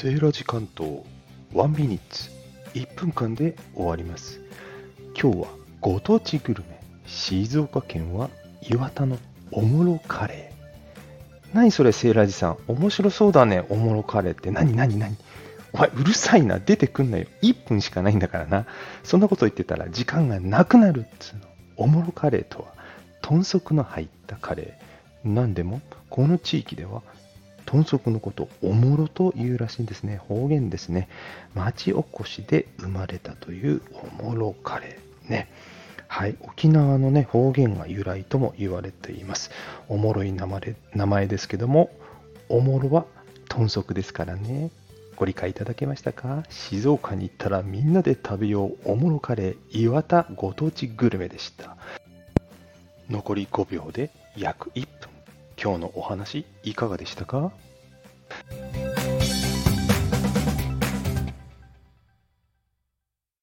セーラ時間と1ミニッツ1分間で終わります。今日はご当地グルメ静岡県は岩田のおもろカレー。何それセーラージさん。面白そうだねおもろカレーって。何何何？お前うるさいな。出てくんなよ。1分しかないんだからな。そんなこと言ってたら時間がなくなるっつうの。おもろカレーとは豚足の入ったカレー。何でもこの地域では豚足のことおもろというらしいんですね。方言ですね。町おこしで生まれたというおもろカレーね。はい、沖縄のね方言が由来とも言われています。おもろい名前名前ですけどもおもろは豚足ですからね。ご理解いただけましたか？静岡に行ったらみんなで食べようおもろカレー岩田ご当地グルメでした。残り5秒で約1分。今日のお話いかがでしたか？